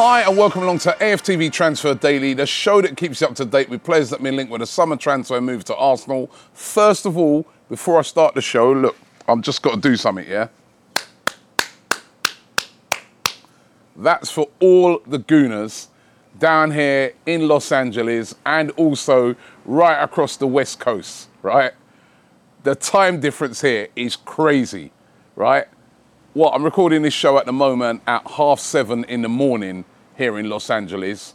Hi, and welcome along to AFTV Transfer Daily, the show that keeps you up to date with players that been linked with a summer transfer move to Arsenal. First of all, before I start the show, look, I've just got to do something, yeah? That's for all the Gooners down here in Los Angeles and also right across the West Coast, right? The time difference here is crazy, right? Well, I'm recording this show at the moment at half seven in the morning here in Los Angeles.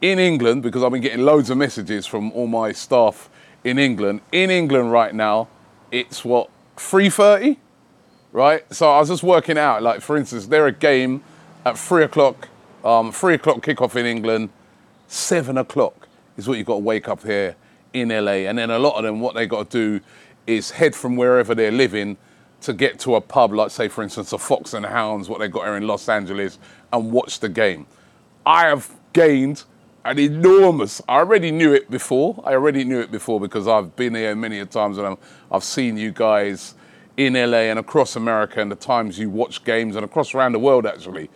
In England, because I've been getting loads of messages from all my staff in England. In England right now, it's what, 3.30? Right? So I was just working out, like for instance, they're a game at three o'clock, um, three o'clock kickoff in England, seven o'clock is what you've got to wake up here in LA. And then a lot of them, what they got to do is head from wherever they're living to get to a pub, like say for instance a Fox and Hounds, what they got here in Los Angeles, and watch the game. I have gained an enormous. I already knew it before. I already knew it before because I've been here many a times and I've, I've seen you guys in LA and across America and the times you watch games and across around the world actually.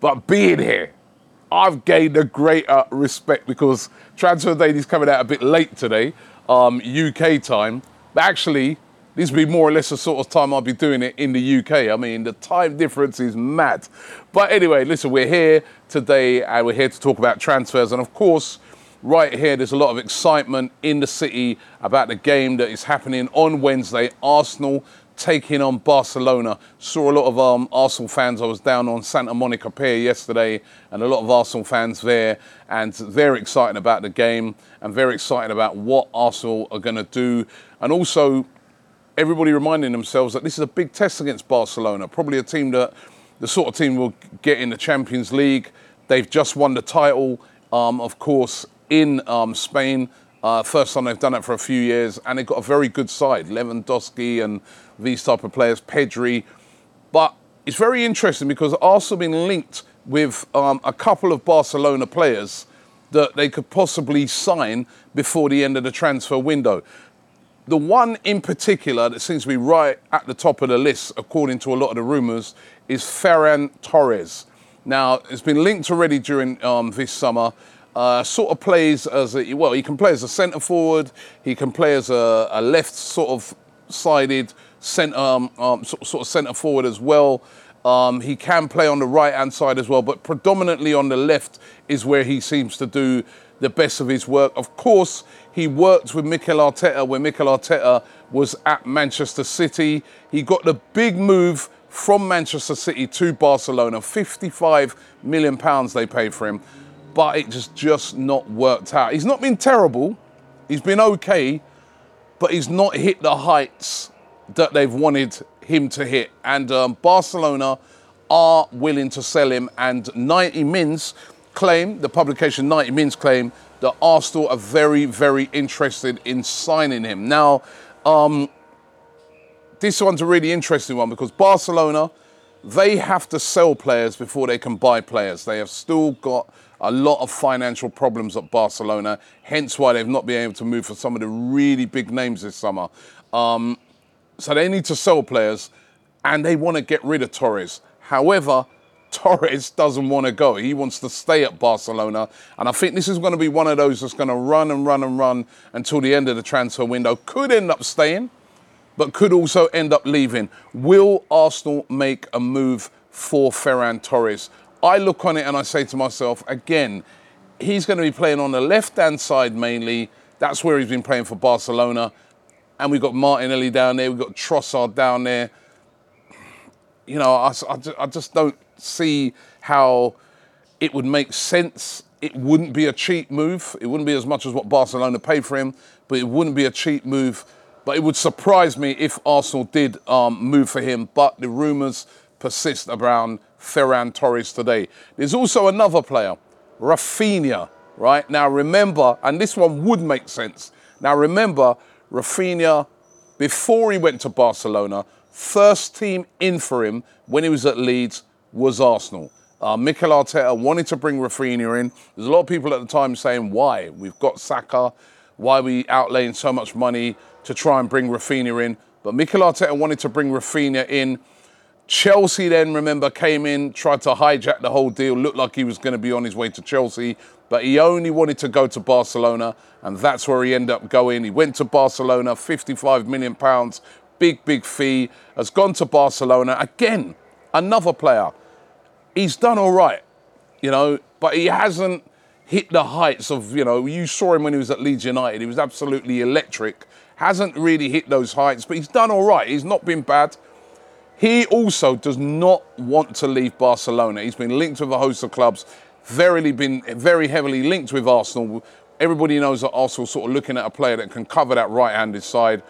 But being here, I've gained a greater respect because transfer day is coming out a bit late today, um, UK time. But actually, this will be more or less the sort of time I'll be doing it in the UK. I mean, the time difference is mad. But anyway, listen, we're here today and we're here to talk about transfers. And of course, right here, there's a lot of excitement in the city about the game that is happening on Wednesday. Arsenal taking on Barcelona. Saw a lot of um, Arsenal fans. I was down on Santa Monica Pier yesterday, and a lot of Arsenal fans there, and very excited about the game, and very excited about what Arsenal are going to do, and also everybody reminding themselves that this is a big test against Barcelona. Probably a team that the sort of team will get in the Champions League. They've just won the title, um, of course, in um, Spain. Uh, first time they've done it for a few years, and they've got a very good side. Lewandowski and these type of players, Pedri. But it's very interesting because Arsenal been linked with um, a couple of Barcelona players that they could possibly sign before the end of the transfer window. The one in particular that seems to be right at the top of the list, according to a lot of the rumours, is Ferran Torres. Now, it's been linked already during um, this summer. Uh, sort of plays as a, well, he can play as a centre forward, he can play as a, a left sort of sided centre, um, um, sort, sort of centre forward as well. Um, he can play on the right hand side as well, but predominantly on the left is where he seems to do the best of his work. Of course, he worked with Mikel Arteta when Mikel Arteta was at Manchester City. He got the big move from Manchester City to Barcelona. 55 million pounds they paid for him, but it just just not worked out. He's not been terrible. He's been okay, but he's not hit the heights that they've wanted him to hit. And um, Barcelona are willing to sell him. And 90 Mins claim, the publication 90 Mins claim, that Arsenal are very, very interested in signing him. Now, um, this one's a really interesting one because Barcelona they have to sell players before they can buy players. They have still got a lot of financial problems at Barcelona, hence why they've not been able to move for some of the really big names this summer. Um, so they need to sell players and they want to get rid of Torres. However, Torres doesn't want to go. He wants to stay at Barcelona. And I think this is going to be one of those that's going to run and run and run until the end of the transfer window. Could end up staying, but could also end up leaving. Will Arsenal make a move for Ferran Torres? I look on it and I say to myself, again, he's going to be playing on the left hand side mainly. That's where he's been playing for Barcelona. And we've got Martinelli down there, we've got Trossard down there. You know, I, I, I just don't see how it would make sense. It wouldn't be a cheap move. It wouldn't be as much as what Barcelona paid for him, but it wouldn't be a cheap move. But it would surprise me if Arsenal did um, move for him. But the rumours persist around Ferran Torres today. There's also another player, Raphinha, right? Now remember, and this one would make sense. Now remember, Raphinha, before he went to Barcelona, first team in for him when he was at Leeds was Arsenal. Uh, Mikel Arteta wanted to bring Raphinha in. There's a lot of people at the time saying, why? We've got Saka. Why are we outlaying so much money to try and bring Raphinha in? But Mikel Arteta wanted to bring Raphinha in. Chelsea then, remember, came in, tried to hijack the whole deal, looked like he was going to be on his way to Chelsea, but he only wanted to go to Barcelona, and that's where he ended up going. He went to Barcelona, 55 million pounds, big, big fee, has gone to Barcelona. Again, another player he's done all right, you know, but he hasn't hit the heights of, you know, you saw him when he was at Leeds United. He was absolutely electric. Hasn't really hit those heights, but he's done all right. He's not been bad. He also does not want to leave Barcelona. He's been linked with a host of clubs, very been very heavily linked with Arsenal. Everybody knows that Arsenal sort of looking at a player that can cover that right-handed side.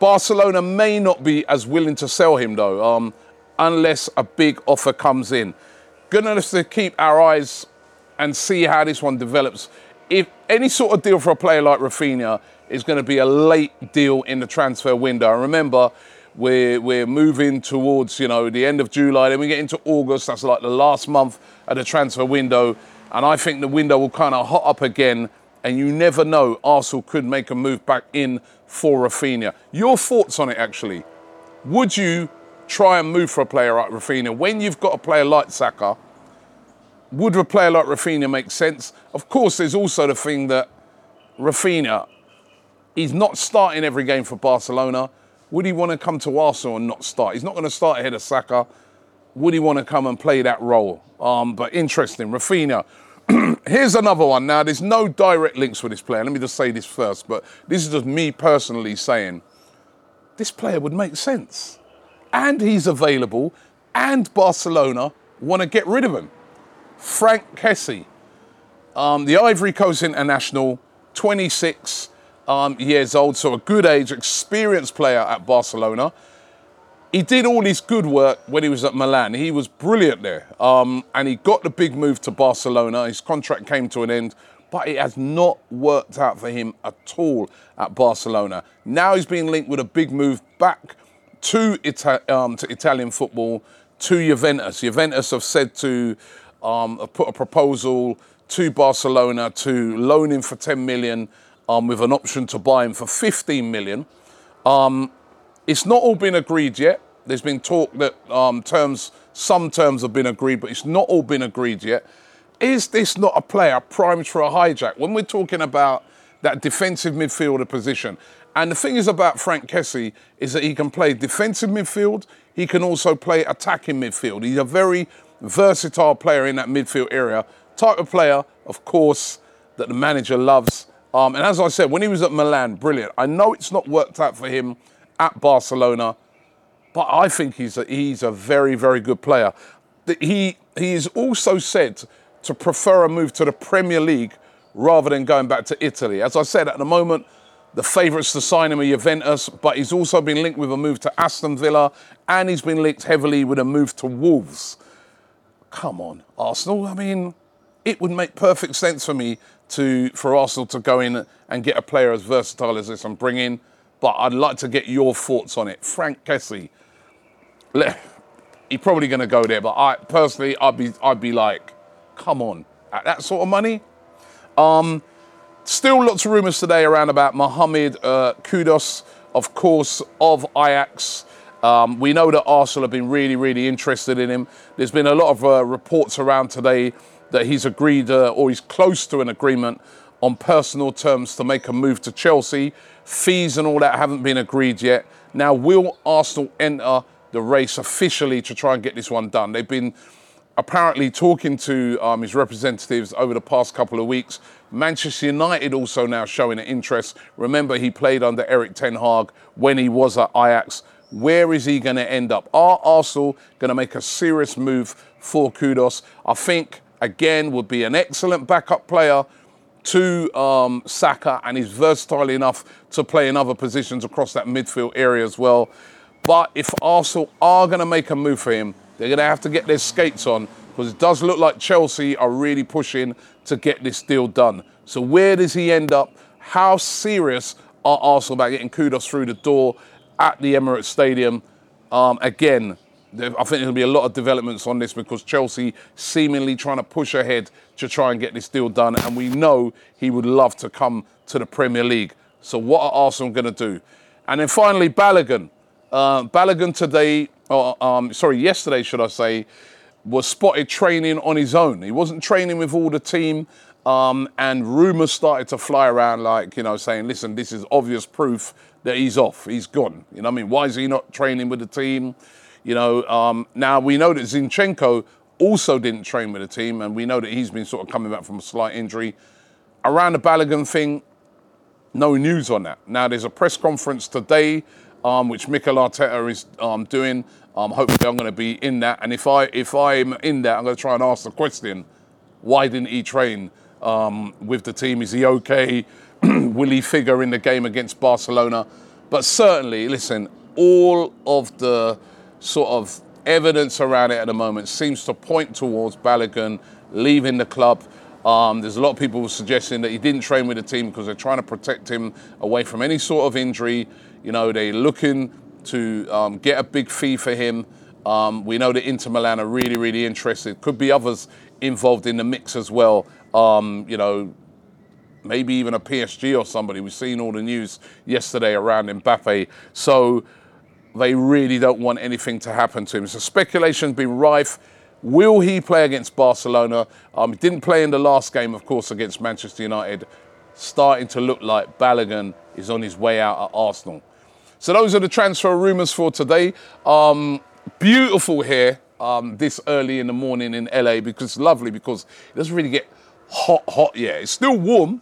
Barcelona may not be as willing to sell him though. Um, unless a big offer comes in. Gonna have to keep our eyes and see how this one develops. If any sort of deal for a player like Raphinha is going to be a late deal in the transfer window, and remember, we're we're moving towards you know the end of July, then we get into August. That's like the last month of the transfer window, and I think the window will kind of hot up again. And you never know, Arsenal could make a move back in for Raphinha. Your thoughts on it, actually? Would you try and move for a player like Raphinha. When you've got a player like Saka, would a player like Raphinha make sense? Of course, there's also the thing that Raphinha, he's not starting every game for Barcelona. Would he want to come to Arsenal and not start? He's not going to start ahead of Saka. Would he want to come and play that role? Um, but interesting, Raphinha. Here's another one. Now, there's no direct links with this player. Let me just say this first, but this is just me personally saying this player would make sense and he's available, and Barcelona want to get rid of him. Franck Kessié, um, the Ivory Coast international, 26 um, years old, so a good age, experienced player at Barcelona. He did all his good work when he was at Milan. He was brilliant there. Um, and he got the big move to Barcelona. His contract came to an end, but it has not worked out for him at all at Barcelona. Now he's being linked with a big move back to, Ita- um, to Italian football, to Juventus. Juventus have said to um, put a proposal to Barcelona to loan him for 10 million um, with an option to buy him for 15 million. Um, it's not all been agreed yet. There's been talk that um, terms, some terms have been agreed, but it's not all been agreed yet. Is this not a player primed for a hijack? When we're talking about that defensive midfielder position, and the thing is about Franck Kessié is that he can play defensive midfield. He can also play attacking midfield. He's a very versatile player in that midfield area. Type of player, of course, that the manager loves. Um, and as I said, when he was at Milan, brilliant. I know it's not worked out for him at Barcelona, but I think he's a, he's a very, very good player. He, he is also said to prefer a move to the Premier League rather than going back to Italy. As I said, at the moment, the favourites to sign him are Juventus, but he's also been linked with a move to Aston Villa, and he's been linked heavily with a move to Wolves. Come on, Arsenal. I mean, it would make perfect sense for me to for Arsenal to go in and get a player as versatile as this and bring in. But I'd like to get your thoughts on it. Franck Kessié. he's probably going to go there. But I personally, I'd be, I'd be like, come on, at that sort of money. Um, still lots of rumours today around about Mohamed uh, Kudus, of course, of Ajax. Um, we know that Arsenal have been really, really interested in him. There's been a lot of uh, reports around today that he's agreed uh, or he's close to an agreement on personal terms to make a move to Chelsea. Fees and all that haven't been agreed yet. Now, will Arsenal enter the race officially to try and get this one done? They've been apparently talking to um, his representatives over the past couple of weeks. Manchester United also now showing an interest. Remember, he played under Erik Ten Hag when he was at Ajax. Where is he going to end up? Are Arsenal going to make a serious move for Kudus? I think, again, would be an excellent backup player to um, Saka, and he's versatile enough to play in other positions across that midfield area as well. But if Arsenal are going to make a move for him, they're going to have to get their skates on because it does look like Chelsea are really pushing to get this deal done. So where does he end up? How serious are Arsenal about getting Kudus through the door at the Emirates Stadium? Um, again, I think there'll be a lot of developments on this because Chelsea seemingly trying to push ahead to try and get this deal done, and we know he would love to come to the Premier League. So what are Arsenal going to do? And then finally, Balogun. Uh, Balogun today, or um, sorry, yesterday, should I say, was spotted training on his own. He wasn't training with all the team. Um, and rumours started to fly around, like, you know, saying, listen, this is obvious proof that he's off. He's gone. You know I mean? Why is he not training with the team? You know, um, now we know that Zinchenko also didn't train with the team, and we know that he's been sort of coming back from a slight injury. Around the Balogun thing, no news on that. Now, there's a press conference today, um, which Mikel Arteta is um, doing. Um, hopefully, I'm going to be in that. And if I if I'm in that, I'm going to try and ask the question: Why didn't he train um, with the team? Is he okay? Will he figure in the game against Barcelona? But certainly, listen, all of the sort of evidence around it at the moment seems to point towards Balogun leaving the club. Um, there's a lot of people suggesting that he didn't train with the team because they're trying to protect him away from any sort of injury. You know, they're looking to um, get a big fee for him. Um, we know that Inter Milan are really, really interested. Could be others involved in the mix as well. Um, you know, maybe even a PSG or somebody. We've seen all the news yesterday around Mbappe. So they really don't want anything to happen to him. So speculation's been rife. Will he play against Barcelona? Um, he didn't play in the last game, of course, against Manchester United. Starting to look like Balogun is on his way out at Arsenal. So those are the transfer rumours for today. Um, beautiful here um, this early in the morning in LA because it's lovely because it doesn't really get hot, hot yet. It's still warm,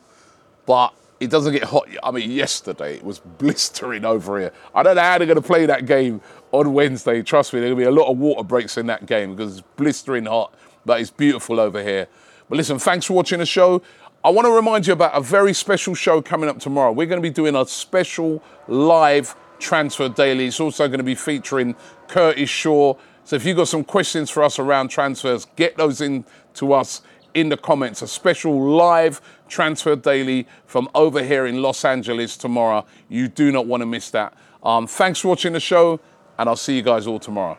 but it doesn't get hot. I mean, yesterday it was blistering over here. I don't know how they're going to play that game on Wednesday. Trust me, there'll be a lot of water breaks in that game because it's blistering hot, but it's beautiful over here. But listen, thanks for watching the show. I want to remind you about a very special show coming up tomorrow. We're going to be doing a special live transfer daily. It's also going to be featuring Curtis Shaw. So if you've got some questions for us around transfers, get those in to us in the comments. A special live transfer daily from over here in Los Angeles tomorrow. You do not want to miss that. Um, thanks for watching the show, and I'll see you guys all tomorrow.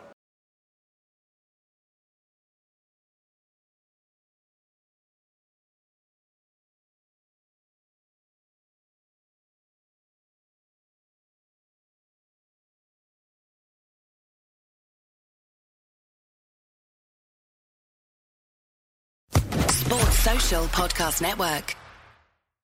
Podcast Network.